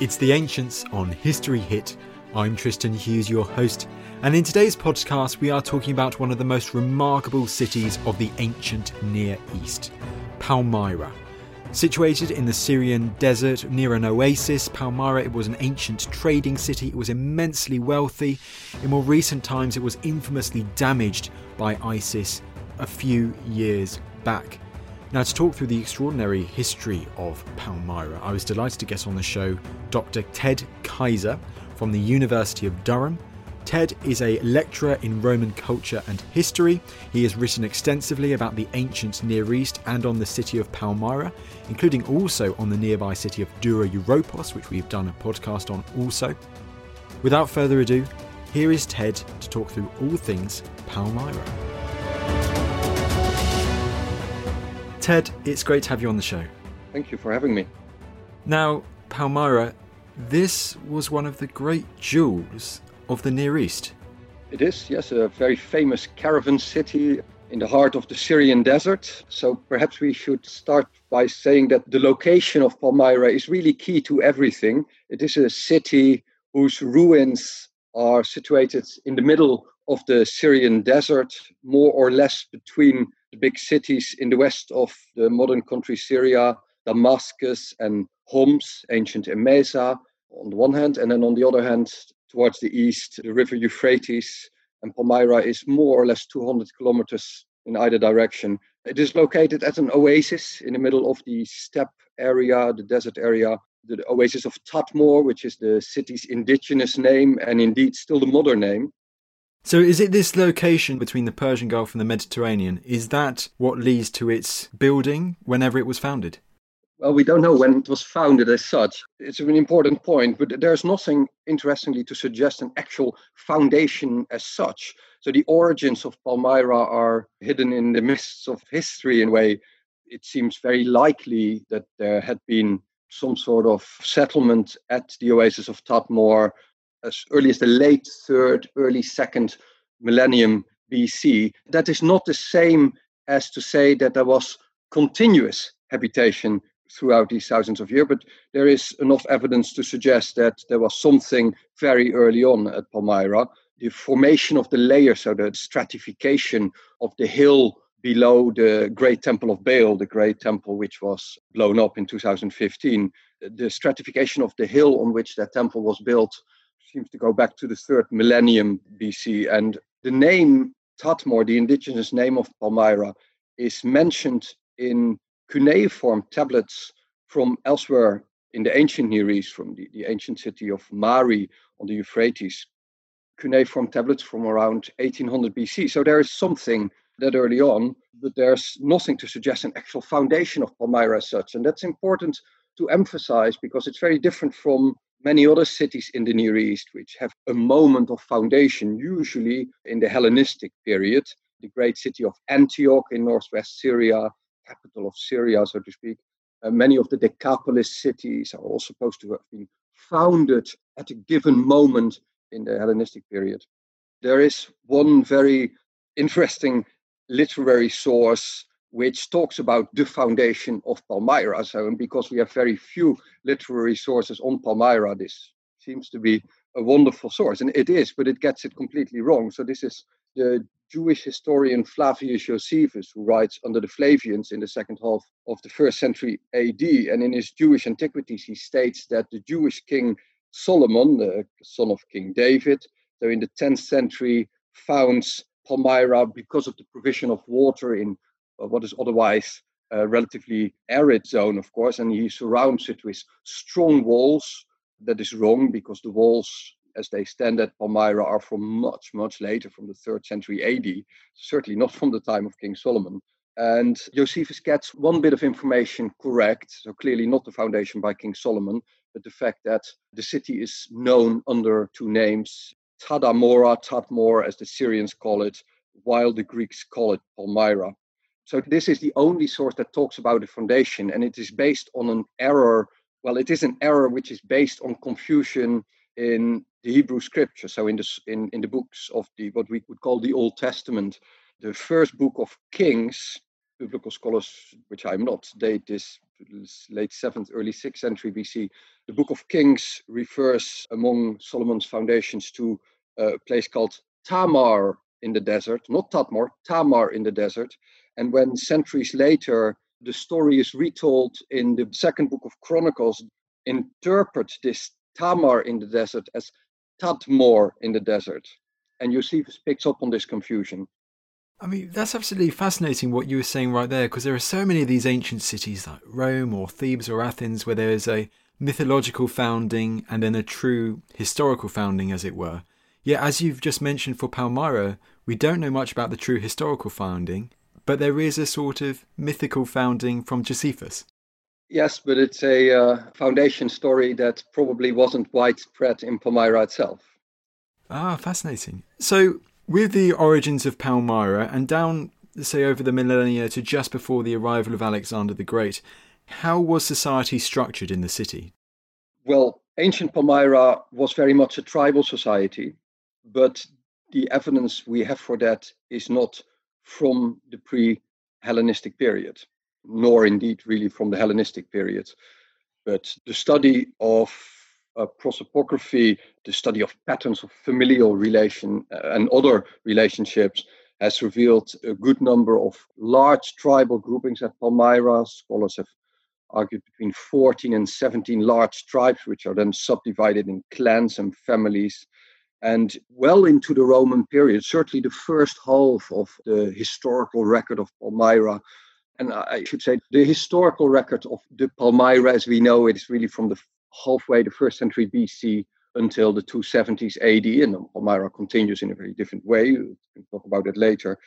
It's the Ancients on History Hit. I'm Tristan Hughes, your host, and in today's podcast, we are talking about one of the most remarkable cities of the ancient Near East, Palmyra. Situated in the Syrian desert near an oasis, Palmyra it was an ancient trading city. It was immensely wealthy. In more recent times, it was infamously damaged by ISIS a few years back. Now, to talk through the extraordinary history of Palmyra, I was delighted to get on the show Dr. Ted Kaizer from the University of Durham. Ted is a lecturer in Roman culture and history. He has written extensively about the ancient Near East and on the city of Palmyra, including also on the nearby city of Dura Europos, which we've done a podcast on also. Without further ado, here is Ted to talk through all things Palmyra. Ted, it's great to have you on the show. Thank you for having me. Now, Palmyra, this was one of the great jewels of the Near East. It is, yes, a very famous caravan city in the heart of the Syrian desert. So perhaps we should start by saying that the location of Palmyra is really key to everything. It is a city whose ruins are situated in the middle of the Syrian desert, more or less between the big cities in the west of the modern country Syria, Damascus and Homs, ancient Emesa, on the one hand, and then on the other hand, towards the east, the river Euphrates, and Palmyra is more or less 200 kilometers in either direction. It is located at an oasis in the middle of the steppe area, the desert area, the oasis of Tadmor, which is the city's indigenous name and indeed still the modern name. So, is it this location between the Persian Gulf and the Mediterranean? Is that what leads to its building whenever it was founded? Well, we don't know when it was founded as such. It's an important point, but there's nothing interestingly to suggest an actual foundation as such. So the origins of Palmyra are hidden in the mists of history in a way. It seems very likely that there had been some sort of settlement at the oasis of Tadmor as early as the late third, early second millennium BC. That is not the same as to say that there was continuous habitation throughout these thousands of years, but there is enough evidence to suggest that there was something very early on at Palmyra. The formation of the layers, so the stratification of the hill below the great temple of Baal, the great temple which was blown up in 2015, the stratification of the hill on which that temple was built seems to go back to the third millennium BC. And the name Tadmor, the indigenous name of Palmyra, is mentioned in cuneiform tablets from elsewhere in the ancient Near East, from the, the ancient city of Mari on the Euphrates. Cuneiform tablets from around 1800 BC. So there is something that early on, but there's nothing to suggest an actual foundation of Palmyra as such. And that's important to emphasize because it's very different from many other cities in the Near East, which have a moment of foundation, usually in the Hellenistic period. The great city of Antioch in northwest Syria, capital of Syria, so to speak. Uh, many of the Decapolis cities are all supposed to have been founded at a given moment in the Hellenistic period. There is one very interesting literary source which talks about the foundation of Palmyra. So, and because we have very few literary sources on Palmyra, this seems to be a wonderful source. And it is, but it gets it completely wrong. So, this is the Jewish historian Flavius Josephus, who writes under the Flavians in the second half of the first century AD. And in his Jewish Antiquities, he states that the Jewish king Solomon, the son of King David, so in the 10th century, founds Palmyra because of the provision of water in Uh, what is otherwise a relatively arid zone, of course, and he surrounds it with strong walls. That is wrong because the walls as they stand at Palmyra are from much, much later, from the third century AD, certainly not from the time of King Solomon. And Josephus gets one bit of information correct, so clearly not the foundation by King Solomon, but the fact that the city is known under two names, Tadamora, Tadmor, as the Syrians call it, while the Greeks call it Palmyra. So this is the only source that talks about the foundation, and it is based on an error. Well, it is an error which is based on confusion in the Hebrew scripture. So in the in, in the books of the what we would call the Old Testament, the first book of Kings, biblical scholars, which I'm not, date this late seventh, early sixth century BC. The book of Kings refers among Solomon's foundations to a place called Tamar in the desert, not Tadmor, Tamar in the desert. And when centuries later the story is retold in the second book of Chronicles, interpret this Tamar in the desert as Tadmor in the desert. And Josephus picks up on this confusion. I mean, that's absolutely fascinating what you were saying right there, because there are so many of these ancient cities like Rome or Thebes or Athens where there is a mythological founding and then a true historical founding, as it were. Yet, as you've just mentioned for Palmyra, we don't know much about the true historical founding, but there is a sort of mythical founding from Josephus. Yes, but it's a uh, foundation story that probably wasn't widespread in Palmyra itself. Ah, fascinating. So, with the origins of Palmyra and down, say, over the millennia to just before the arrival of Alexander the Great, how was society structured in the city? Well, ancient Palmyra was very much a tribal society, but the evidence we have for that is not from the pre Hellenistic period nor indeed really from the Hellenistic period. But the study of uh, prosopography, the study of patterns of familial relation uh, and other relationships has revealed a good number of large tribal groupings at Palmyra. Scholars have argued between 14 and 17 large tribes, which are then subdivided in clans and families. And well into the Roman period, certainly the first half of the historical record of Palmyra and I should say the historical record of the Palmyra as we know it is really from the halfway the first century BC until the 270s AD, and Palmyra continues in a very different way. We can talk about it later.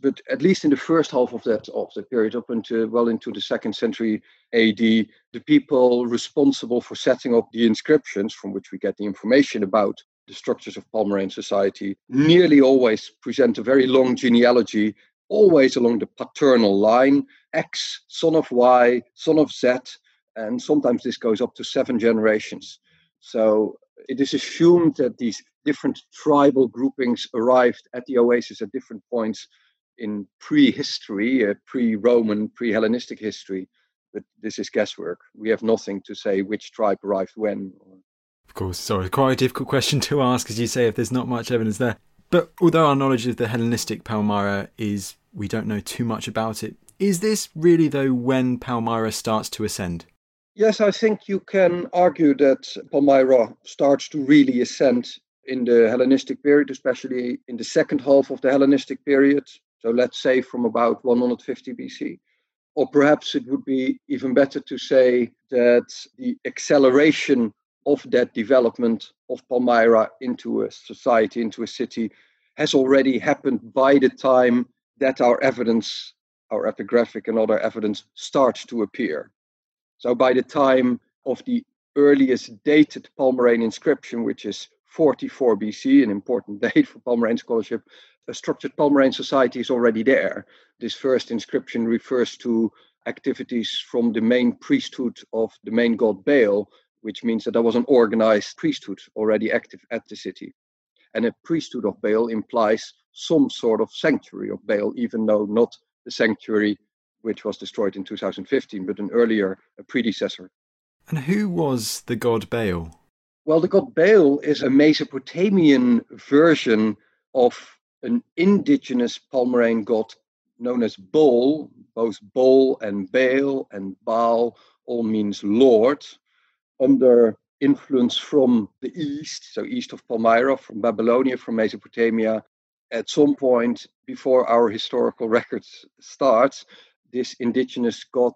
But at least in the first half of that of the period, up until well into the second century AD, the people responsible for setting up the inscriptions from which we get the information about the structures of Palmyrene society nearly always present a very long genealogy always along the paternal line X, son of Y, son of Z, and sometimes this goes up to seven generations. So it is assumed that these different tribal groupings arrived at the oasis at different points in prehistory, uh, pre Roman, pre Hellenistic history. But this is guesswork. We have nothing to say which tribe arrived when. Of course, sorry, quite a difficult question to ask, as you say, if there's not much evidence there. But although our knowledge of the Hellenistic Palmyra is we don't know too much about it. Is this really, though, when Palmyra starts to ascend? Yes, I think you can argue that Palmyra starts to really ascend in the Hellenistic period, especially in the second half of the Hellenistic period. So let's say from about 150 BC. Or perhaps it would be even better to say that the acceleration of that development of Palmyra into a society, into a city, has already happened by the time that our evidence, our epigraphic and other evidence starts to appear. So by the time of the earliest dated Palmyrene inscription, which is 44 BC, an important date for Palmyrene scholarship, a structured Palmyrene society is already there. This first inscription refers to activities from the main priesthood of the main god Baal, which means that there was an organized priesthood already active at the city. And a priesthood of Baal implies some sort of sanctuary of Baal, even though not the sanctuary which was destroyed in 2015, but an earlier a predecessor. And who was the god Baal? Well, the god Baal is a Mesopotamian version of an indigenous Palmyrene god known as Bol, both Bol and Baal and Baal all means Lord, under influence from the east, so east of Palmyra, from Babylonia, from Mesopotamia. At some point before our historical records starts, this indigenous god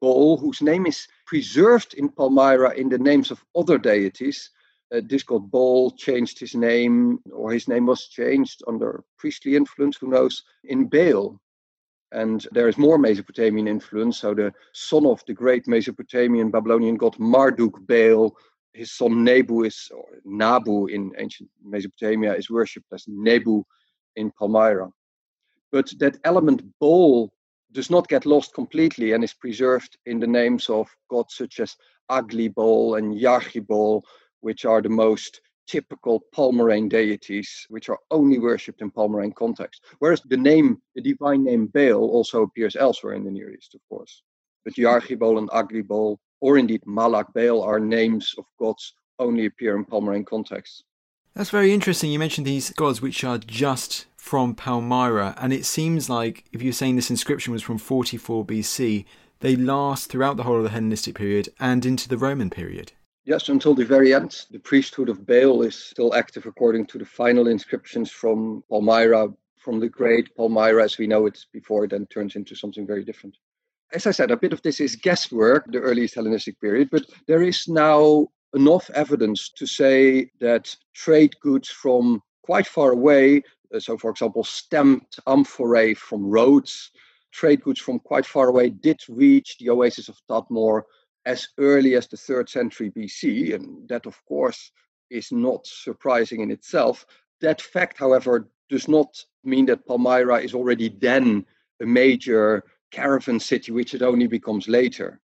Bol, whose name is preserved in Palmyra in the names of other deities. Uh, this god Bol changed his name, or his name was changed under priestly influence, who knows, in Baal. And there is more Mesopotamian influence. So the son of the great Mesopotamian Babylonian god Marduk Baal, his son Nebu is, or Nabu in ancient Mesopotamia, is worshipped as Nebu in Palmyra. But that element Bol does not get lost completely and is preserved in the names of gods such as Aglibol and Yarhibol, which are the most typical Palmyrene deities, which are only worshipped in Palmyrene context. Whereas the name, the divine name Baal, also appears elsewhere in the Near East, of course. But Yarhibol and Aglibol, or indeed Malak Baal, are names of gods only appear in Palmyrene context. That's very interesting. You mentioned these gods which are just from Palmyra, and it seems like if you're saying this inscription was from 44 BC, they last throughout the whole of the Hellenistic period and into the Roman period. Yes, until the very end. The priesthood of Baal is still active according to the final inscriptions from Palmyra, from the great Palmyra as we know it before it then turns into something very different. As I said, a bit of this is guesswork, the earliest Hellenistic period, but there is now enough evidence to say that trade goods from quite far away, uh, so for example, stamped amphorae from Rhodes, trade goods from quite far away did reach the oasis of Tadmor as early as the third century BC, and that, of course, is not surprising in itself. That fact, however, does not mean that Palmyra is already then a major caravan city, which it only becomes later.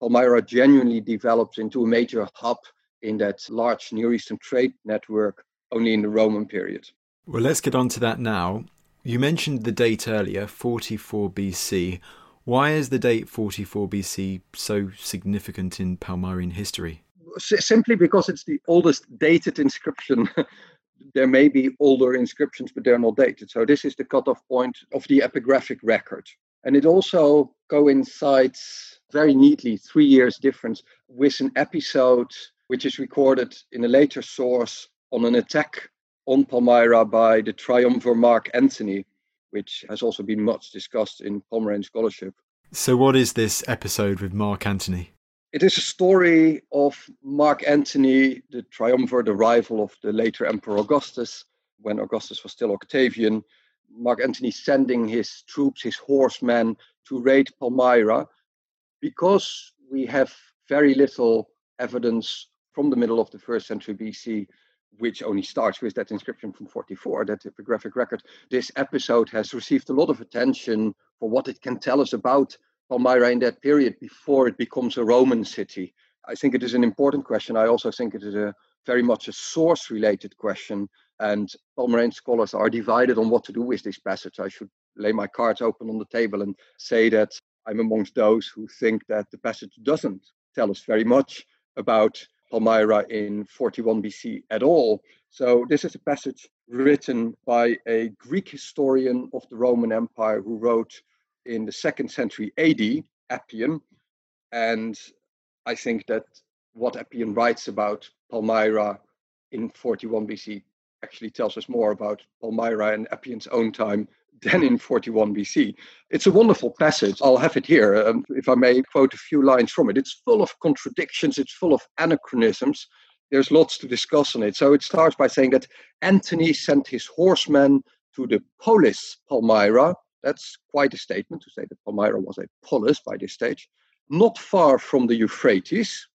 Palmyra genuinely develops into a major hub in that large Near Eastern trade network only in the Roman period. Well, let's get on to that now. You mentioned the date earlier, 44 BC. Why is the date 44 BC so significant in Palmyrene history? Simply because it's the oldest dated inscription. there may be older inscriptions, but they're not dated. So this is the cutoff point of the epigraphic record. And it also coincides very neatly, three years difference, with an episode which is recorded in a later source on an attack on Palmyra by the triumvir Mark Antony, which has also been much discussed in Palmyrene scholarship. So, what is this episode with Mark Antony? It is a story of Mark Antony, the triumvir, the rival of the later Emperor Augustus, when Augustus was still Octavian. Mark Antony sending his troops, his horsemen, to raid Palmyra because we have very little evidence from the middle of the first century BC, which only starts with that inscription from 44, that epigraphic record. This episode has received a lot of attention for what it can tell us about Palmyra in that period before it becomes a Roman city. I think it is an important question. I also think it is a very much a source related question. And Palmyrene scholars are divided on what to do with this passage. I should lay my cards open on the table and say that I'm amongst those who think that the passage doesn't tell us very much about Palmyra in 41 BC at all. So, this is a passage written by a Greek historian of the Roman Empire who wrote in the second century AD, Appian. And I think that what Appian writes about Palmyra in 41 BC actually tells us more about Palmyra and Appian's own time than in 41 BC. It's a wonderful passage. I'll have it here, um, if I may quote a few lines from it. It's full of contradictions, it's full of anachronisms. There's lots to discuss on it. So it starts by saying that Antony sent his horsemen to the polis Palmyra. That's quite a statement to say that Palmyra was a polis by this stage, not far from the Euphrates.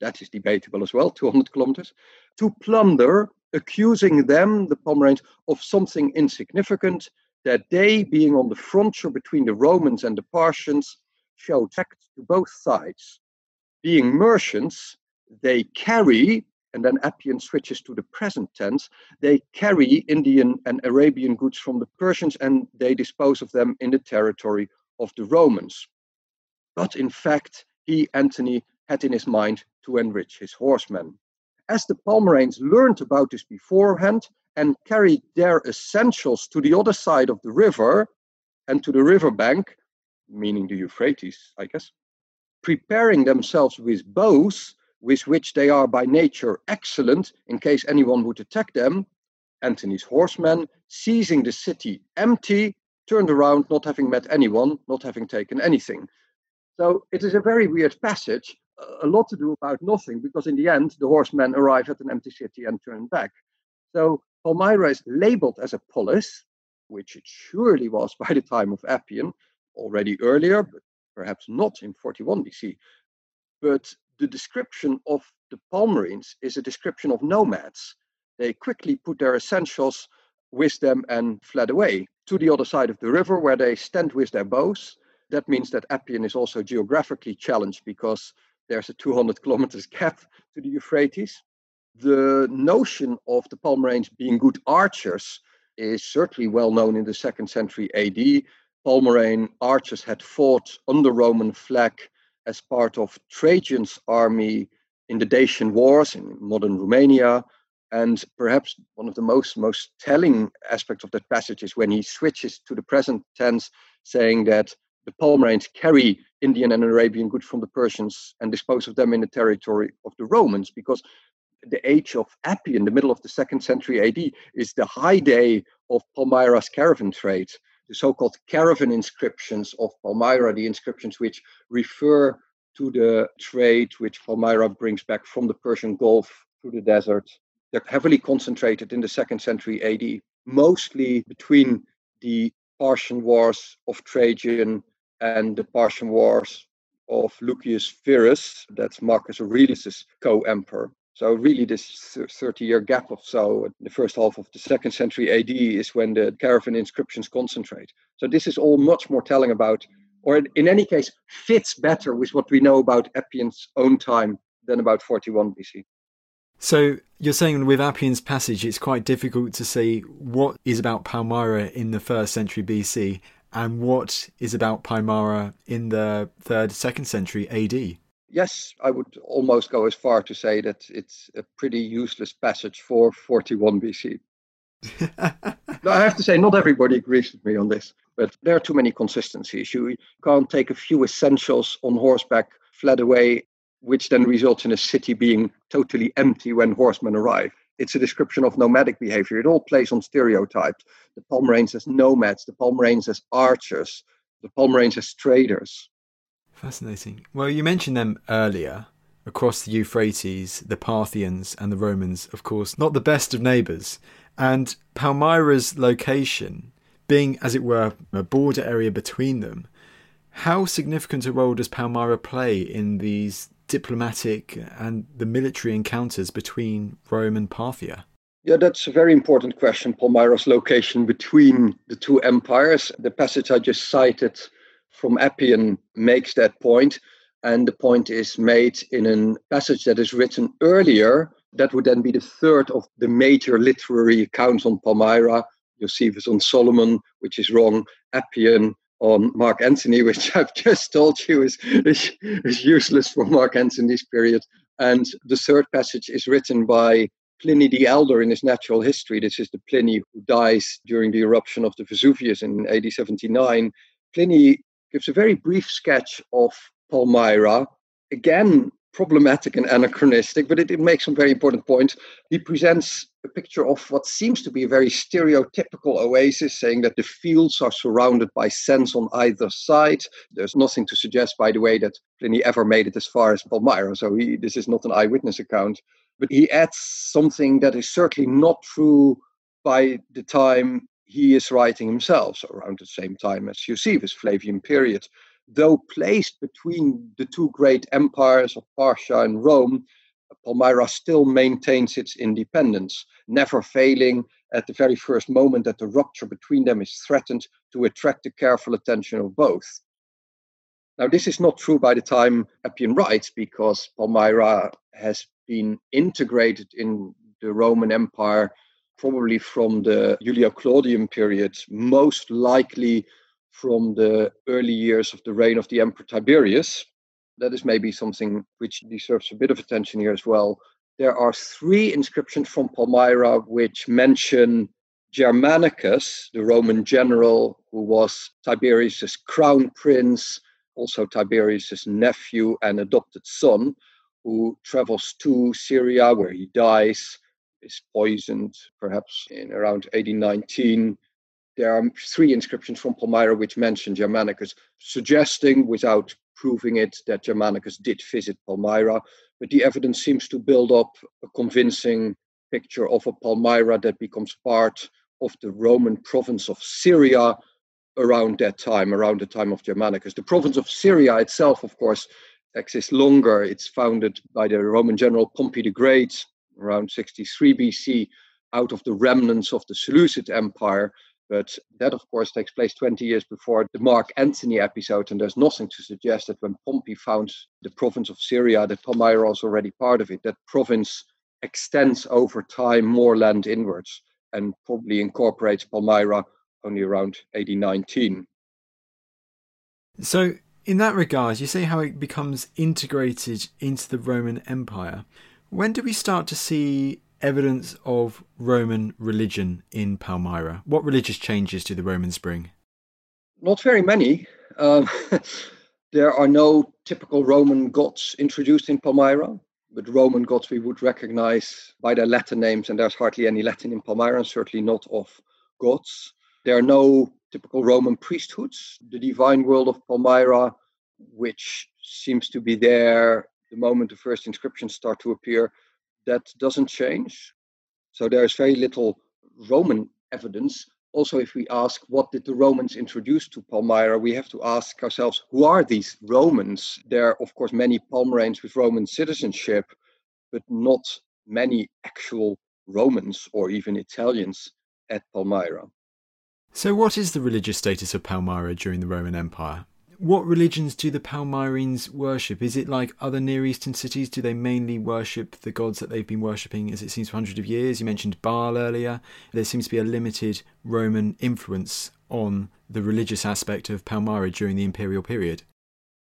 That is debatable as well, 200 kilometers, to plunder, accusing them, the Palmyrenes, of something insignificant that they, being on the frontier between the Romans and the Parthians, show tact to both sides. Being merchants, they carry, and then Appian switches to the present tense, they carry Indian and Arabian goods from the Persians and they dispose of them in the territory of the Romans. But in fact, he, Antony, had in his mind to enrich his horsemen. As the Palmyrenes learned about this beforehand, and carried their essentials to the other side of the river and to the riverbank, meaning the Euphrates, I guess, preparing themselves with bows with which they are by nature excellent in case anyone would attack them. Antony's horsemen, seizing the city empty, turned around, not having met anyone, not having taken anything. So it is a very weird passage, a lot to do about nothing, because in the end, the horsemen arrive at an empty city and turn back. So Palmyra is labeled as a polis, which it surely was by the time of Appian, already earlier, but perhaps not in 41 BC. But the description of the Palmyrenes is a description of nomads. They quickly put their essentials with them and fled away to the other side of the river where they stand with their bows. That means that Appian is also geographically challenged because there's a 200 kilometers gap to the Euphrates. The notion of the Palmyrenes being good archers is certainly well known in the second century AD. Palmyrene archers had fought under Roman flag as part of Trajan's army in the Dacian Wars in modern Romania. And perhaps one of the most most telling aspects of that passage is when he switches to the present tense, saying that the Palmyrenes carry Indian and Arabian goods from the Persians and dispose of them in the territory of the Romans, because the age of Appian, the middle of the second century AD, is the high day of Palmyra's caravan trade the so-called caravan inscriptions of Palmyra, the inscriptions which refer to the trade which Palmyra brings back from the Persian Gulf through the desert. They're heavily concentrated in the second century AD, mostly between the Parthian Wars of Trajan and the Parthian Wars of Lucius Verus, that's Marcus Aurelius's co-emperor. So really, this 30-year gap or so, the first half of the second century AD, is when the caravan inscriptions concentrate. So this is all much more telling about, or in any case, fits better with what we know about Appian's own time than about 41 BC. So you're saying with Appian's passage, it's quite difficult to say what is about Palmyra in the first century BC and what is about Palmyra in the third, second century AD yes, I would almost go as far to say that it's a pretty useless passage for 41 BC. I have to say, not everybody agrees with me on this, but there are too many consistencies. You can't take a few essentials on horseback, fled away, which then results in a city being totally empty when horsemen arrive. It's a description of nomadic behavior. It all plays on stereotypes. The Palmyrenes as nomads, the Palmyrenes as archers, the Palmyrenes as traders. Fascinating. Well, you mentioned them earlier. Across the Euphrates, the Parthians and the Romans, of course, not the best of neighbours. And Palmyra's location, being, as it were, a border area between them, how significant a role does Palmyra play in these diplomatic and the military encounters between Rome and Parthia? Yeah, that's a very important question. Palmyra's location between the two empires. The passage I just cited from Appian makes that point, and the point is made in a passage that is written earlier. That would then be the third of the major literary accounts on Palmyra. Josephus on Solomon, which is wrong. Appian on Mark Antony, which I've just told you is, is, is useless for Mark Antony's period. And the third passage is written by Pliny the Elder in his natural history. This is the Pliny who dies during the eruption of the Vesuvius in AD 79. Pliny gives a very brief sketch of Palmyra. Again, problematic and anachronistic, but it, it, makes some very important points. He presents a picture of what seems to be a very stereotypical oasis, saying that the fields are surrounded by sands on either side. There's nothing to suggest, by the way, that Pliny ever made it as far as Palmyra, so he, this is not an eyewitness account. But he adds something that is certainly not true by the time he is writing himself, so around the same time as Eusebius, Flavian period. Though placed between the two great empires of Parthia and Rome, Palmyra still maintains its independence, never failing at the very first moment that the rupture between them is threatened to attract the careful attention of both. Now, this is not true by the time Appian writes, because Palmyra has been integrated in the Roman Empire probably from the Julio Claudian period, most likely from the early years of the reign of the Emperor Tiberius. That is maybe something which deserves a bit of attention here as well. there are three inscriptions from Palmyra which mention Germanicus, the Roman general who was Tiberius's crown prince, also Tiberius's nephew and adopted son, who travels to Syria where he dies, is poisoned perhaps in around 1819. There are three inscriptions from Palmyra which mention Germanicus, suggesting without proving it that Germanicus did visit Palmyra, but the evidence seems to build up a convincing picture of a Palmyra that becomes part of the Roman province of Syria around that time, around the time of Germanicus. The province of Syria itself, of course, exists longer. It's founded by the Roman general Pompey the Great around 63 BC out of the remnants of the Seleucid Empire. But that, of course, takes place 20 years before the Mark Antony episode, and there's nothing to suggest that when Pompey founds the province of Syria, that Palmyra was already part of it. That province extends over time more land inwards and probably incorporates Palmyra only around 1819. So, in that regard, you see how it becomes integrated into the Roman Empire. When do we start to see evidence of Roman religion in Palmyra? What religious changes do the Romans bring? Not very many. Um, there are no typical Roman gods introduced in Palmyra, but Roman gods we would recognize by their Latin names, and there's hardly any Latin in Palmyra, and certainly not of gods. There are no typical Roman priesthoods. The divine world of Palmyra, which seems to be there the moment the first inscriptions start to appear, that doesn't change. So there is very little Roman evidence. Also, if we ask what did the Romans introduce to Palmyra, we have to ask ourselves who are these Romans? There are, of course, many Palmyrans with Roman citizenship, but not many actual Romans or even Italians at Palmyra. So, what is the religious status of Palmyra during the Roman Empire? What religions do the Palmyrenes worship? Is it like other Near Eastern cities? Do they mainly worship the gods that they've been worshipping, as it seems, for hundreds of years? You mentioned Baal earlier. There seems to be a limited Roman influence on the religious aspect of Palmyra during the imperial period.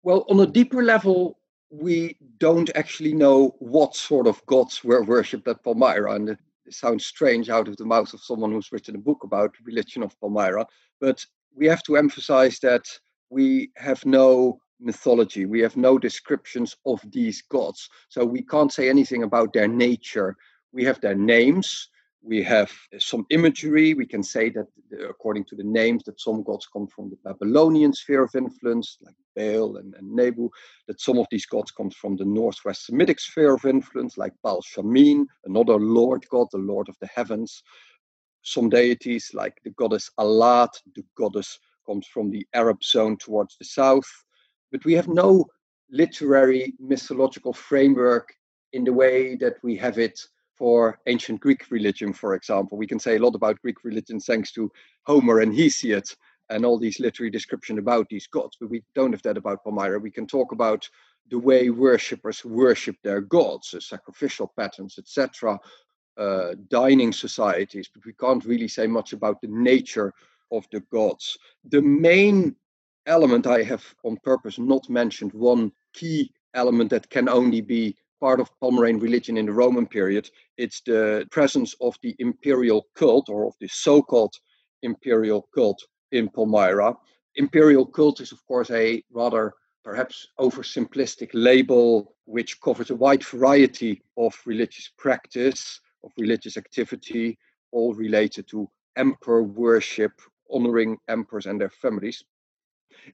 Well, on a deeper level, we don't actually know what sort of gods were worshipped at Palmyra. And it sounds strange out of the mouth of someone who's written a book about the religion of Palmyra. But we have to emphasize that we have no mythology, we have no descriptions of these gods. So we can't say anything about their nature. We have their names, we have some imagery. We can say that, uh, according to the names, that some gods come from the Babylonian sphere of influence, like Baal and, and Nebu, that some of these gods come from the northwest Semitic sphere of influence, like Baal Shamin, another lord god, the lord of the heavens. Some deities, like the goddess Allat, the goddess comes from the Arab zone towards the south. But we have no literary mythological framework in the way that we have it for ancient Greek religion, for example. We can say a lot about Greek religion thanks to Homer and Hesiod and all these literary descriptions about these gods, but we don't have that about Palmyra. We can talk about the way worshippers worship their gods, the sacrificial patterns, etc., uh, dining societies, but we can't really say much about the nature of the gods. The main element I have on purpose not mentioned, one key element that can only be part of Palmyrene religion in the Roman period, it's the presence of the imperial cult or of the so called imperial cult in Palmyra. Imperial cult is, of course, a rather perhaps oversimplistic label which covers a wide variety of religious practice, of religious activity, all related to emperor worship honoring emperors and their families.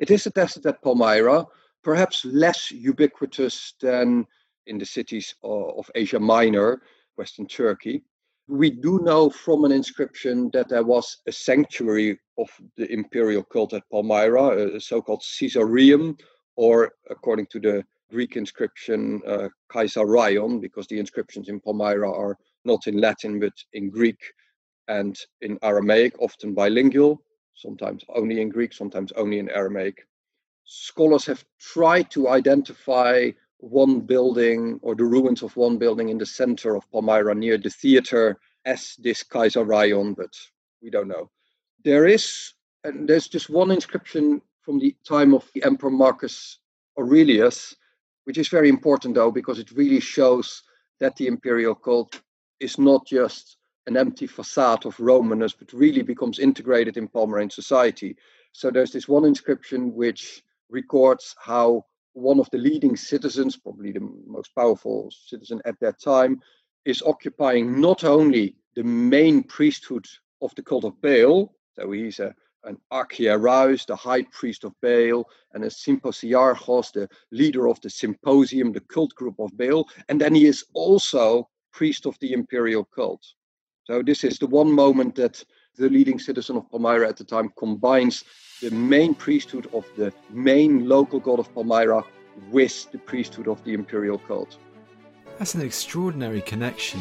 It is attested at Palmyra, perhaps less ubiquitous than in the cities of Asia Minor, Western Turkey. We do know from an inscription that there was a sanctuary of the imperial cult at Palmyra, a so called Caesareum, or according to the Greek inscription, uh, Kaisarion, because the inscriptions in Palmyra are not in Latin but in Greek and in Aramaic, often bilingual, sometimes only in Greek, sometimes only in Aramaic. Scholars have tried to identify one building or the ruins of one building in the center of Palmyra near the theater as this Kaisarion, but we don't know. There is, and there's just one inscription from the time of the Emperor Marcus Aurelius, which is very important though, because it really shows that the imperial cult is not just an empty facade of Romanness, but really becomes integrated in Palmyrene society. So there's this one inscription which records how one of the leading citizens, probably the most powerful citizen at that time, is occupying not only the main priesthood of the cult of Baal, so he's a, an archiereus, the high priest of Baal, and a symposiarchos, the leader of the symposium, the cult group of Baal, and then he is also priest of the imperial cult. So this is the one moment that the leading citizen of Palmyra at the time combines the main priesthood of the main local god of Palmyra with the priesthood of the imperial cult. That's an extraordinary connection.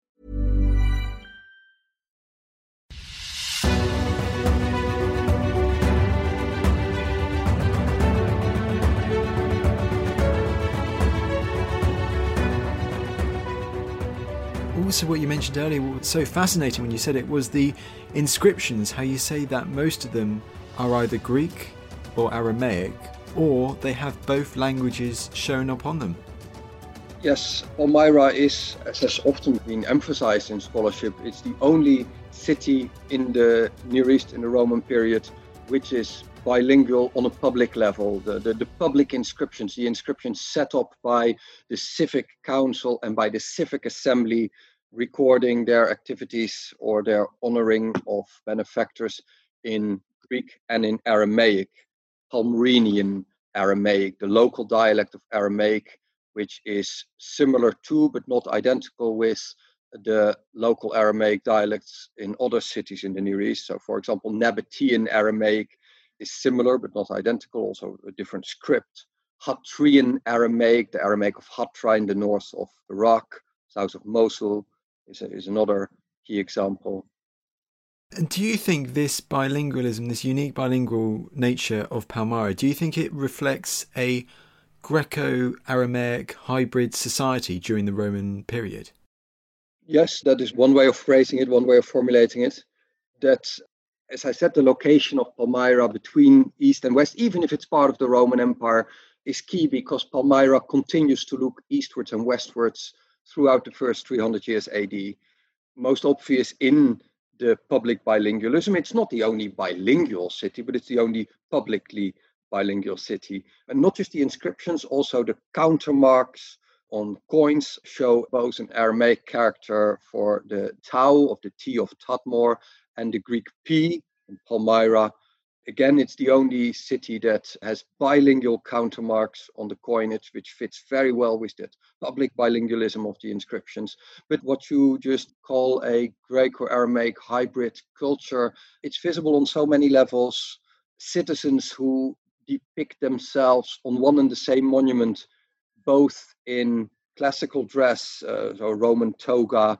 Also, what you mentioned earlier, what was so fascinating when you said it was the inscriptions, how you say that most of them are either Greek or Aramaic, or they have both languages shown upon them. Yes, Palmyra is, as has often been emphasized in scholarship, it's the only city in the Near East in the Roman period which is bilingual on a public level. The, the, the, public inscriptions, the inscriptions set up by the civic council and by the civic assembly, recording their activities or their honoring of benefactors in Greek and in Aramaic, Palmyrenian Aramaic, the local dialect of Aramaic which is similar to but not identical with the local Aramaic dialects in other cities in the Near East. So, for example, Nabatean Aramaic is similar but not identical, also a different script. Hatrian Aramaic, the Aramaic of Hatra in the north of Iraq, south of Mosul, is, is another key example. And do you think this bilingualism, this unique bilingual nature of Palmyra, do you think it reflects a Greco Aramaic hybrid society during the Roman period? Yes, that is one way of phrasing it, one way of formulating it. That, as I said, the location of Palmyra between East and West, even if it's part of the Roman Empire, is key because Palmyra continues to look eastwards and westwards throughout the first 300 years AD. Most obvious in the public bilingualism. It's not the only bilingual city, but it's the only publicly bilingual city. And not just the inscriptions, also the countermarks on coins show both an Aramaic character for the Tau of the T of Tadmor and the Greek P in Palmyra. Again, it's the only city that has bilingual countermarks on the coinage, which fits very well with that public bilingualism of the inscriptions. But what you just call a Greco Aramaic hybrid culture, it's visible on so many levels. Citizens who depict themselves on one and the same monument, both in classical dress, uh, so Roman toga,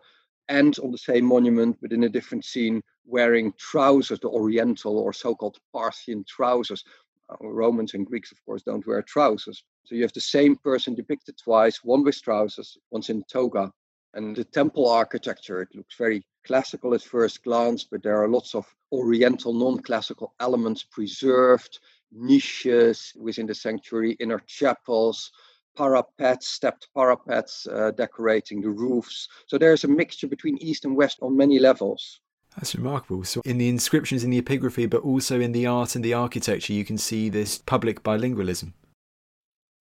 and on the same monument, but in a different scene, wearing trousers, the Oriental or so called Parthian trousers. Uh, Romans and Greeks, of course, don't wear trousers. So you have the same person depicted twice, one with trousers, once in toga. And the temple architecture, it looks very classical at first glance, but there are lots of Oriental non classical elements preserved, niches within the sanctuary, inner chapels, parapets, stepped parapets uh, decorating the roofs. So there's a mixture between East and West on many levels. That's remarkable. So, in the inscriptions, in the epigraphy, but also in the art and the architecture, you can see this public bilingualism.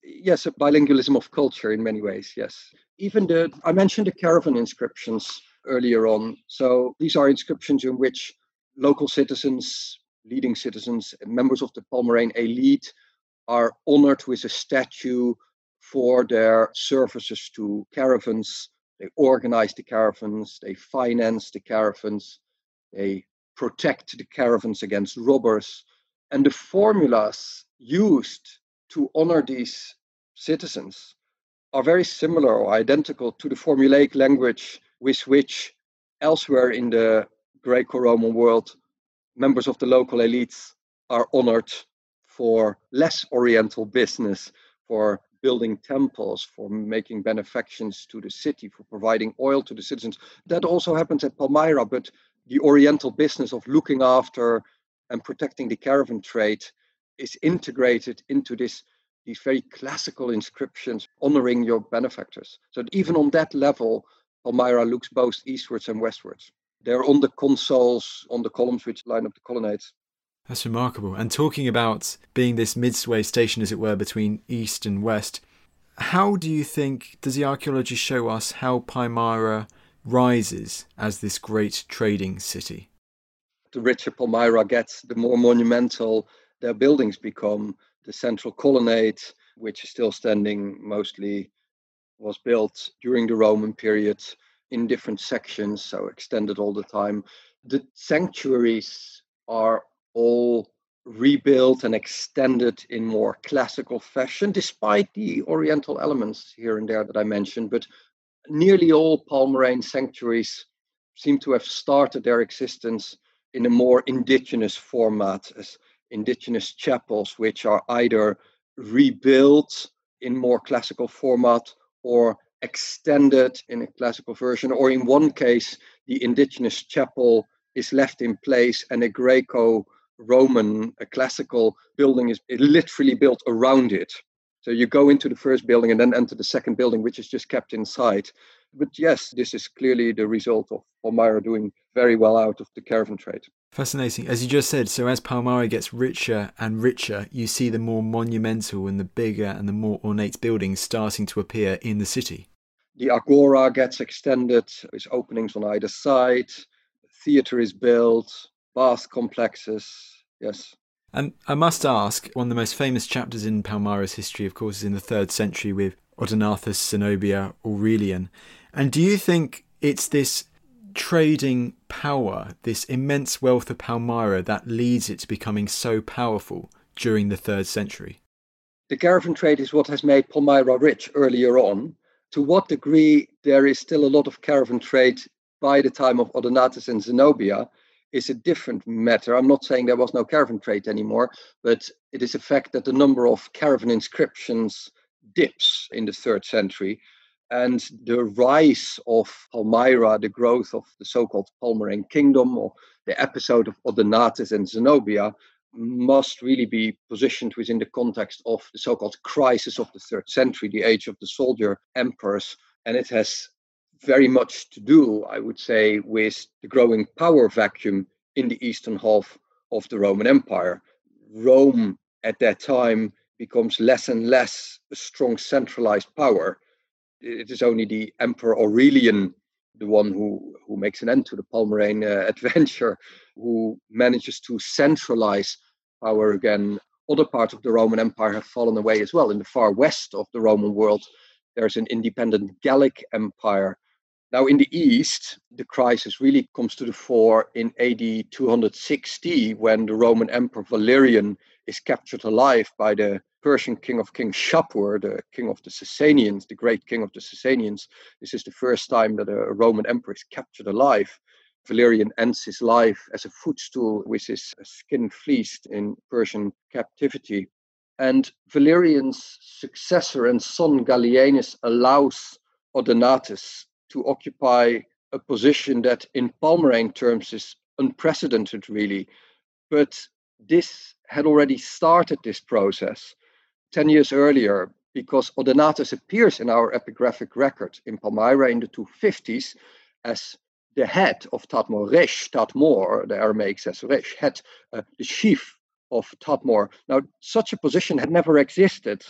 Yes, a bilingualism of culture in many ways. Yes, even the I mentioned the caravan inscriptions earlier on. So these are inscriptions in which local citizens, leading citizens, members of the Palmyrene elite are honored with a statue for their services to caravans. They organize the caravans, they finance the caravans, they protect the caravans against robbers. And the formulas used to honor these citizens are very similar or identical to the formulaic language with which elsewhere in the Greco Roman world members of the local elites are honored for less oriental business, for building temples, for making benefactions to the city, for providing oil to the citizens. That also happens at Palmyra, but the oriental business of looking after and protecting the caravan trade is integrated into this these very classical inscriptions honoring your benefactors. So even on that level, Palmyra looks both eastwards and westwards. They're on the consoles, on the columns which line up the colonnades. That's remarkable. And talking about being this midway station, as it were, between east and west, how do you think, does the archaeology show us how Palmyra rises as this great trading city? The richer Palmyra gets, the more monumental their buildings become. The central colonnade, which is still standing, mostly was built during the Roman period in different sections, so extended all the time. The sanctuaries are all rebuilt and extended in more classical fashion, despite the Oriental elements here and there that I mentioned. But nearly all Palmyrene sanctuaries seem to have started their existence in a more indigenous format, as indigenous chapels, which are either rebuilt in more classical format or extended in a classical version, or in one case, the indigenous chapel is left in place and a Greco Roman, a classical building is literally built around it. So you go into the first building and then enter the second building, which is just kept inside. But yes, this is clearly the result of Palmyra doing very well out of the caravan trade. Fascinating. As you just said, so as Palmyra gets richer and richer, you see the more monumental and the bigger and the more ornate buildings starting to appear in the city. The agora gets extended, with openings on either side. Theater is built, bath complexes. Yes. And I must ask, one of the most famous chapters in Palmyra's history, of course, is in the third century with Odenathus, Zenobia, Aurelian. And do you think it's this trading power, this immense wealth of Palmyra, that leads it to becoming so powerful during the third century? The caravan trade is what has made Palmyra rich earlier on. To what degree there is still a lot of caravan trade by the time of Odenathus and Zenobia is a different matter. I'm not saying there was no caravan trade anymore, but it is a fact that the number of caravan inscriptions dips in the third century. And the rise of Palmyra, the growth of the so called Palmyrene kingdom, or the episode of Odenathus and Zenobia, must really be positioned within the context of the so called crisis of the third century, the age of the soldier emperors. And it has very much to do, I would say, with the growing power vacuum in the eastern half of the Roman Empire. Rome at that time becomes less and less a strong centralized power. It is only the Emperor Aurelian, the one who, who makes an end to the Palmyrene uh, adventure, who manages to centralize power again. Other parts of the Roman Empire have fallen away as well. In the far west of the Roman world, there's an independent Gallic Empire. Now, in the east, the crisis really comes to the fore in AD 260 when the Roman Emperor Valerian is captured alive by the Persian king of kings Shapur, the king of the Sasanians, the great king of the Sasanians. This is the first time that a Roman emperor is captured alive. Valerian ends his life as a footstool with his skin fleeced in Persian captivity. And Valerian's successor and son Gallienus allows Odenatus to occupy a position that, in Palmyrene terms, is unprecedented, really. But this had already started this process 10 years earlier because Odenatus appears in our epigraphic record in Palmyra in the 250s as the head of Tadmor, Resh Tadmor, the Aramaic says Resh, head, uh, the chief of Tadmor. Now, such a position had never existed.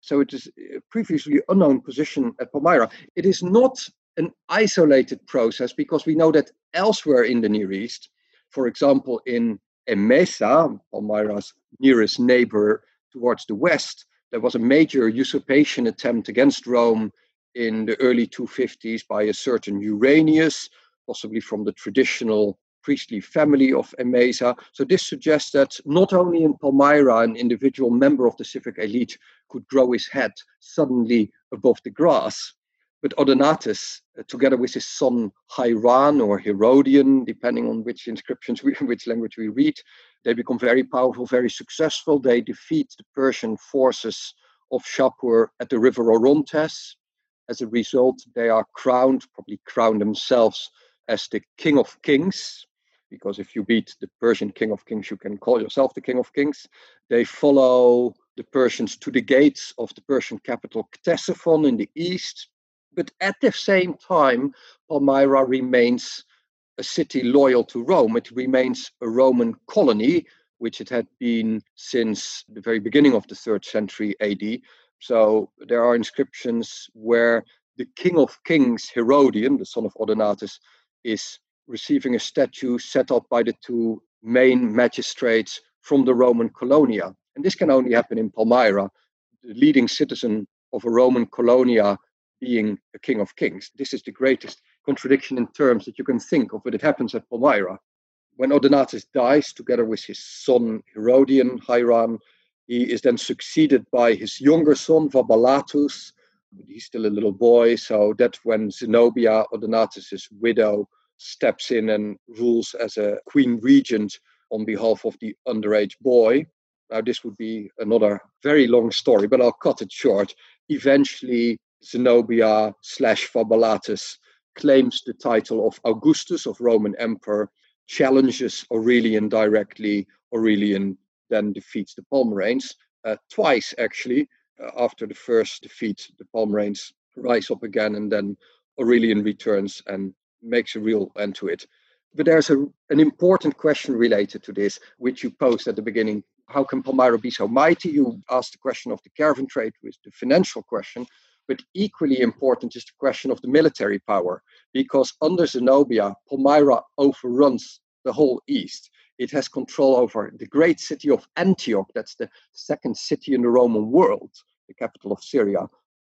So it is a previously unknown position at Palmyra. It is not an isolated process because we know that elsewhere in the Near East, for example, in Emesa, Palmyra's nearest neighbor towards the west, there was a major usurpation attempt against Rome in the early 250s by a certain Uranius, possibly from the traditional priestly family of Emesa. So this suggests that not only in Palmyra an individual member of the civic elite could grow his head suddenly above the grass, but Odenatus, uh, together with his son Hieron or Herodian, depending on which inscriptions, we, which language we read, they become very powerful, very successful. They defeat the Persian forces of Shapur at the river Orontes. As a result, they are crowned, probably crown themselves as the king of kings, because if you beat the Persian king of kings, you can call yourself the king of kings. They follow the Persians to the gates of the Persian capital Ctesiphon in the east. But at the same time, Palmyra remains a city loyal to Rome. It remains a Roman colony, which it had been since the very beginning of the third century AD. So there are inscriptions where the king of kings, Herodian, the son of Odenatus, is receiving a statue set up by the two main magistrates from the Roman colonia. And this can only happen in Palmyra, the leading citizen of a Roman colonia being a king of kings. This is the greatest contradiction in terms that you can think of, but it happens at Palmyra. When Odenatus dies, together with his son Herodian, Hieron, he is then succeeded by his younger son, Vaballatus. He's still a little boy, so that's when Zenobia, Odenatus's widow, steps in and rules as a queen regent on behalf of the underage boy. Now, this would be another very long story, but I'll cut it short. Eventually, Zenobia slash Vaballatus claims the title of Augustus of Roman Emperor, challenges Aurelian directly. Aurelian then defeats the Palmyrenes uh, twice, actually. Uh, after the first defeat, the Palmyrenes rise up again, and then Aurelian returns and makes a real end to it. But there's a, an important question related to this, which you posed at the beginning. How can Palmyra be so mighty? You asked the question of the caravan trade with the financial question. But equally important is the question of the military power, because under Zenobia, Palmyra overruns the whole east. It has control over the great city of Antioch, that's the second city in the Roman world, the capital of Syria.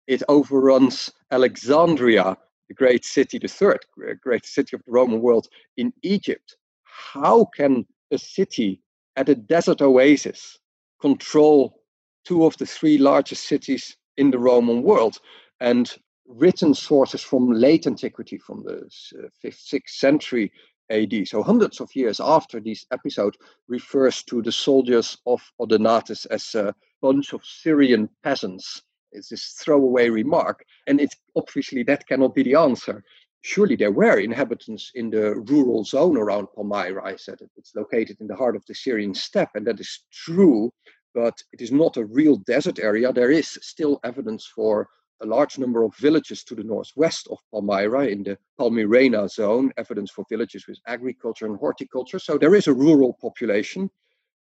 It overruns Alexandria, the great city, the third great city of the Roman world in Egypt. How can a city at a desert oasis control two of the three largest cities in the Roman world. And written sources from late antiquity, from the uh, fifth, sixth century AD, so hundreds of years after this episode, refers to the soldiers of Odenatus as a bunch of Syrian peasants. It's this throwaway remark, and it's obviously that cannot be the answer. Surely there were inhabitants in the rural zone around Palmyra. I said it's located in the heart of the Syrian steppe, and that is true but it is not a real desert area. There is still evidence for a large number of villages to the northwest of Palmyra in the Palmyrena zone, evidence for villages with agriculture and horticulture. So there is a rural population.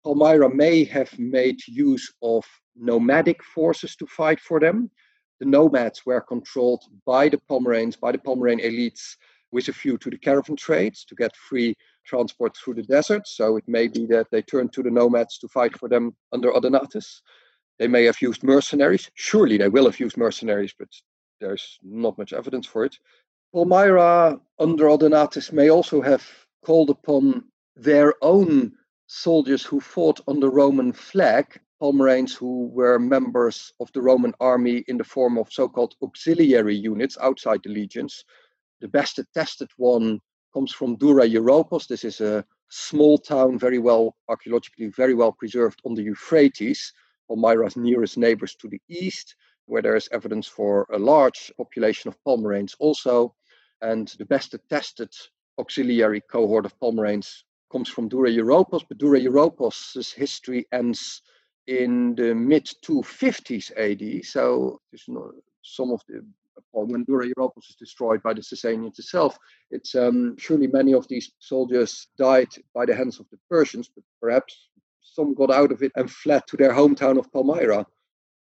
Palmyra may have made use of nomadic forces to fight for them. The nomads were controlled by the Palmyraeans, by the Palmyraean elites, with a view to the caravan trades to get free transport through the desert. So it may be that they turned to the nomads to fight for them under Odenathus. They may have used mercenaries. Surely they will have used mercenaries, but there's not much evidence for it. Palmyra under Odenathus may also have called upon their own soldiers who fought under Roman flag, Palmyraeans who were members of the Roman army in the form of so called auxiliary units outside the legions. The best attested one comes from Dura Europos. This is a small town, very well archaeologically, very well preserved on the Euphrates, Palmyra's nearest neighbors to the east, where there is evidence for a large population of Palmyraeans also. And the best attested auxiliary cohort of Palmyraeans comes from Dura Europos, but Dura Europos' history ends in the mid 250s AD. So some of the when Dura Europos is destroyed by the Sasanians itself, it's um, surely many of these soldiers died by the hands of the Persians, but perhaps some got out of it and fled to their hometown of Palmyra.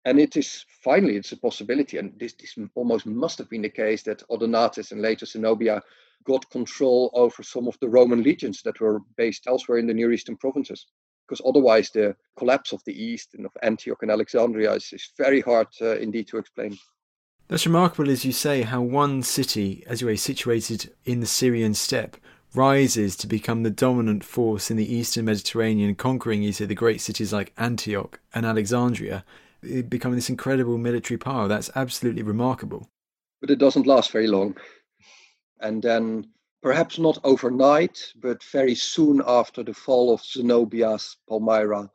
And it is finally it's a possibility, and this, this almost must have been the case that Odenatus and later Zenobia got control over some of the Roman legions that were based elsewhere in the Near Eastern provinces. Because otherwise, the collapse of the East and of Antioch and Alexandria is, is very hard uh, indeed to explain. That's remarkable, as you say, how one city, as you say, situated in the Syrian steppe, rises to become the dominant force in the eastern Mediterranean, conquering, you say, the great cities like Antioch and Alexandria, eh, becoming this incredible military power. That's absolutely remarkable. But it doesn't last very long. And then, perhaps not overnight, but very soon after the fall of Zenobia's Palmyra,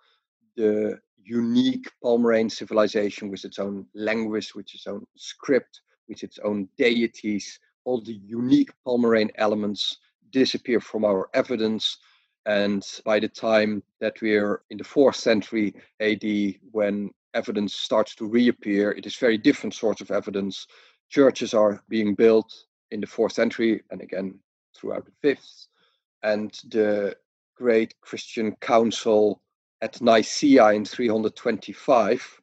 the unique Palmyrene civilization with its own language, with its own script, with its own deities, all the unique Palmyrene elements disappear from our evidence. And by the time that we're in the fourth century AD, when evidence starts to reappear, it is very different sorts of evidence. Churches are being built, in the fourth century and again throughout the fifth. And the great Christian council at Nicaea in 325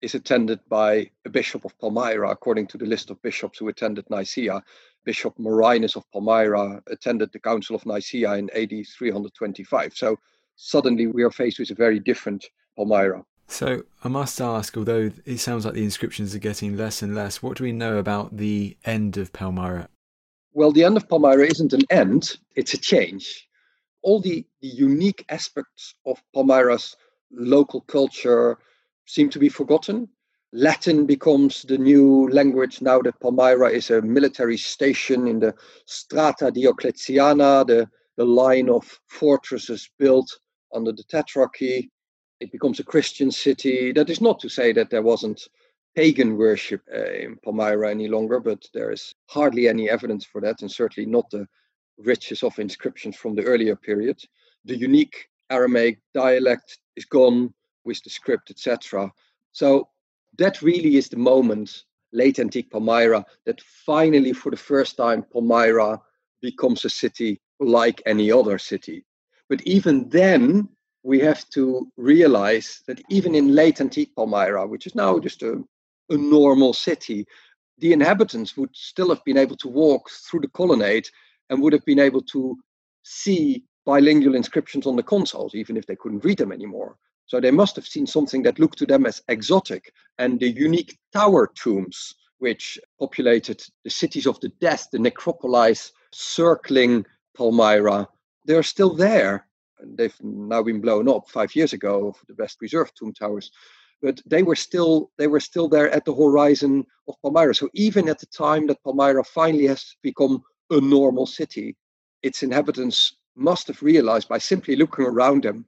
is attended by a bishop of Palmyra, according to the list of bishops who attended Nicaea. Bishop Marinus of Palmyra attended the Council of Nicaea in AD 325. So suddenly we are faced with a very different Palmyra. So I must ask, although it sounds like the inscriptions are getting less and less, what do we know about the end of Palmyra? Well, the end of Palmyra isn't an end, it's a change. All the, the unique aspects of Palmyra's local culture seem to be forgotten. Latin becomes the new language now that Palmyra is a military station in the Strata Diocletiana, the, the line of fortresses built under the Tetrarchy it becomes a Christian city. That is not to say that there wasn't pagan worship uh, in Palmyra any longer, but there is hardly any evidence for that, and certainly not the riches of inscriptions from the earlier period. The unique Aramaic dialect is gone with the script, etc. So that really is the moment, late antique Palmyra, that finally, for the first time, Palmyra becomes a city like any other city. But even then, we have to realize that even in late antique Palmyra, which is now just a, a normal city, the inhabitants would still have been able to walk through the colonnade and would have been able to see bilingual inscriptions on the consoles, even if they couldn't read them anymore. So they must have seen something that looked to them as exotic. And the unique tower tombs, which populated the cities of the death, the necropolis circling Palmyra, they're still there they've now been blown up five years ago, the best preserved tomb towers. But they were still they were still there at the horizon of Palmyra. So even at the time that Palmyra finally has become a normal city, its inhabitants must have realized by simply looking around them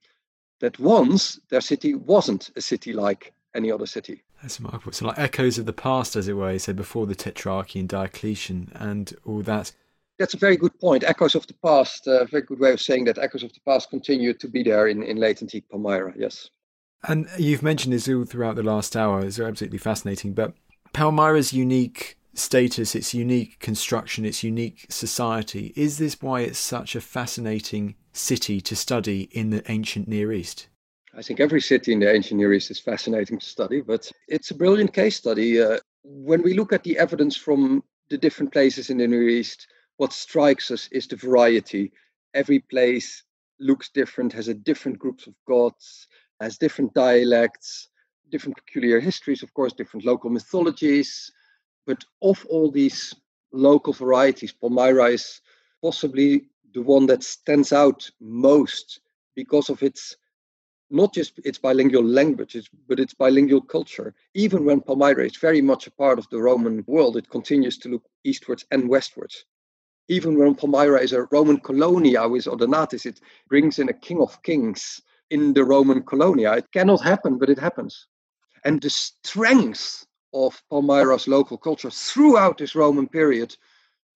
that once their city wasn't a city like any other city. That's remarkable. So, like echoes of the past, as it were, you said before the Tetrarchy and Diocletian and all that that's a very good point. Echoes of the past, a uh, very good way of saying that echoes of the past continue to be there in, in late antique Palmyra, yes. And you've mentioned this all throughout the last hour. It's absolutely fascinating. But Palmyra's unique status, its unique construction, its unique society, is this why it's such a fascinating city to study in the ancient Near East? I think every city in the ancient Near East is fascinating to study, but it's a brilliant case study. Uh, when we look at the evidence from the different places in the Near East, what strikes us is the variety. Every place looks different, has a different groups of gods, has different dialects, different peculiar histories, of course, different local mythologies. But of all these local varieties, Palmyra is possibly the one that stands out most because of its not just its bilingual languages, but its bilingual culture. Even when Palmyra is very much a part of the Roman world, it continues to look eastwards and westwards. Even when Palmyra is a Roman colonia with Odenatus, it brings in a king of kings in the Roman colonia. It cannot happen, but it happens. And the strength of Palmyra's local culture throughout this Roman period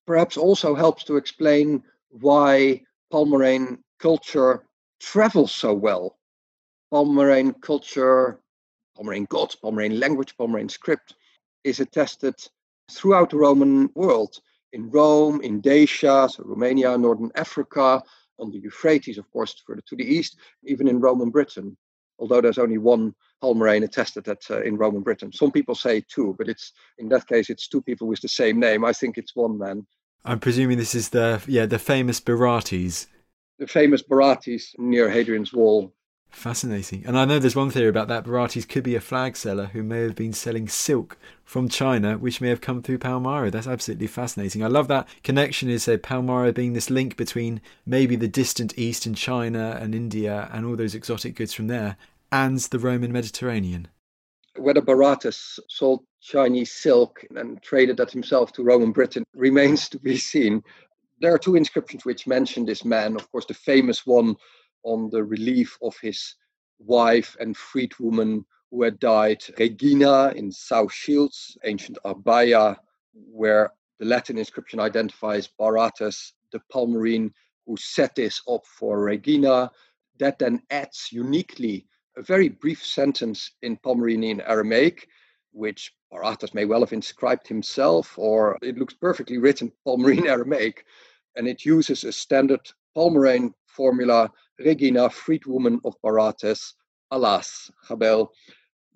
perhaps also helps to explain why Palmyrene culture travels so well. Palmyrene culture, Palmyrene gods, Palmyrene language, Palmyrene script is attested throughout the Roman world in Rome, in Dacia, so Romania, Northern Africa, on the Euphrates, of course, further to the east, even in Roman Britain. Although there's only one Palmyrene attested at, uh, in Roman Britain. Some people say two, but it's in that case it's two people with the same name. I think it's one man. I'm presuming this is the yeah the famous Barates. The famous Barates near Hadrian's Wall. Fascinating. And I know there's one theory about that. Barates could be a flag seller who may have been selling silk from China, which may have come through Palmyra. That's absolutely fascinating. I love that connection is uh, Palmyra being this link between maybe the distant east and China and India and all those exotic goods from there and the Roman Mediterranean. Whether Barates sold Chinese silk and traded that himself to Roman Britain remains to be seen. There are two inscriptions which mention this man. Of course, the famous one on the relief of his wife and freedwoman who had died, Regina in South Shields, ancient Arbeia, where the Latin inscription identifies Barates, the Palmyrene, who set this up for Regina. That then adds uniquely a very brief sentence in Palmyrene Aramaic, which Barates may well have inscribed himself, or it looks perfectly written Palmyrene Aramaic, and it uses a standard Palmyrene formula Regina, freedwoman of Barates, alas, Chabel.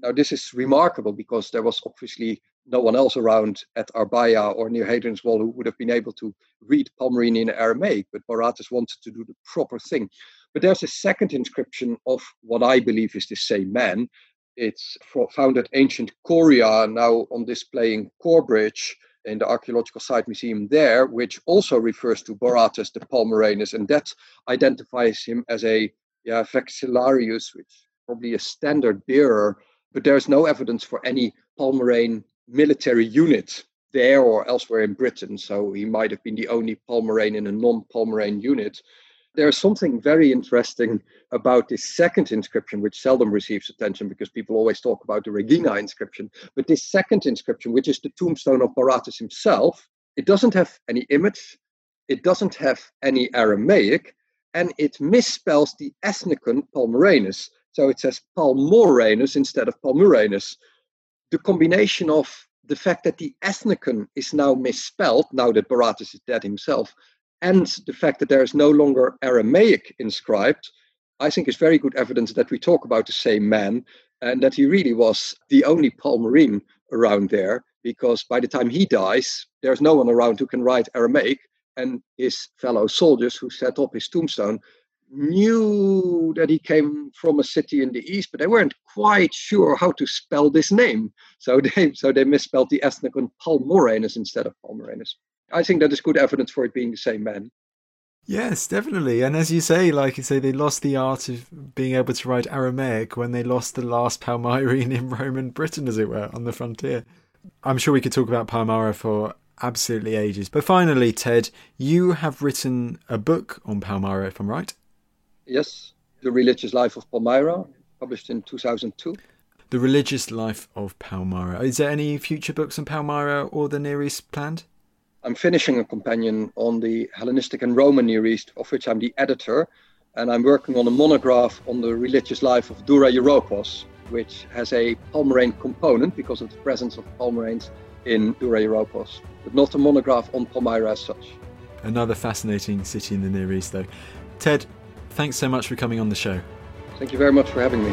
Now, this is remarkable because there was obviously no one else around at Arbeia or near Hadrian's Wall who would have been able to read Palmyrene in Aramaic, but Barates wanted to do the proper thing. But there's a second inscription of what I believe is the same man. It's found at ancient Coria, now on display in Corbridge, in the archaeological site museum there, which also refers to Barates the Palmyrenus, and that identifies him as a yeah, vexillarius, which is probably a standard bearer, but there's no evidence for any Palmyrene military unit there or elsewhere in Britain. So he might have been the only Palmyrene in a non-Palmyrene unit there's something very interesting about this second inscription, which seldom receives attention because people always talk about the Regina inscription. But this second inscription, which is the tombstone of Barates himself, it doesn't have any image, it doesn't have any Aramaic, and it misspells the ethnicon Palmyrenus. So it says Palmorenus instead of Palmyrenus. The combination of the fact that the ethnicon is now misspelled, now that Barates is dead himself, and the fact that there is no longer Aramaic inscribed, I think is very good evidence that we talk about the same man and that he really was the only Palmyrene around there because by the time he dies, there's no one around who can write Aramaic. And his fellow soldiers who set up his tombstone knew that he came from a city in the east, but they weren't quite sure how to spell this name. So they so they misspelled the ethnicon Palmorenus instead of Palmyrenus. I think that is good evidence for it being the same man. Yes, definitely. And as you say, like you say, they lost the art of being able to write Aramaic when they lost the last Palmyrene in Roman Britain, as it were, on the frontier. I'm sure we could talk about Palmyra for absolutely ages. But finally, Ted, you have written a book on Palmyra, if I'm right? Yes, The Religious Life of Palmyra, published in 2002. The Religious Life of Palmyra. Is there any future books on Palmyra or the Near East planned? I'm finishing a companion on the Hellenistic and Roman Near East, of which I'm the editor, and I'm working on a monograph on the religious life of Dura Europos, which has a Palmyrene component because of the presence of Palmyrenes in Dura Europos, but not a monograph on Palmyra as such. Another fascinating city in the Near East, though. Ted, thanks so much for coming on the show. Thank you very much for having me.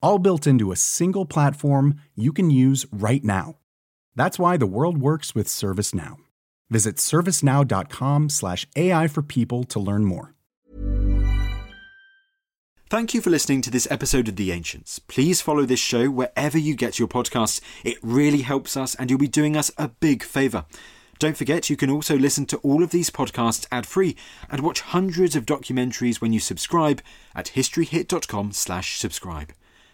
all built into a single platform you can use right now. That's why the world works with ServiceNow. Visit servicenow.com/ai for people to learn more. Thank you for listening to this episode of The Ancients. Please follow this show wherever you get your podcasts. It really helps us and you'll be doing us a big favor. Don't forget, you can also listen to all of these podcasts ad-free and watch hundreds of documentaries when you subscribe at historyhit.com/subscribe.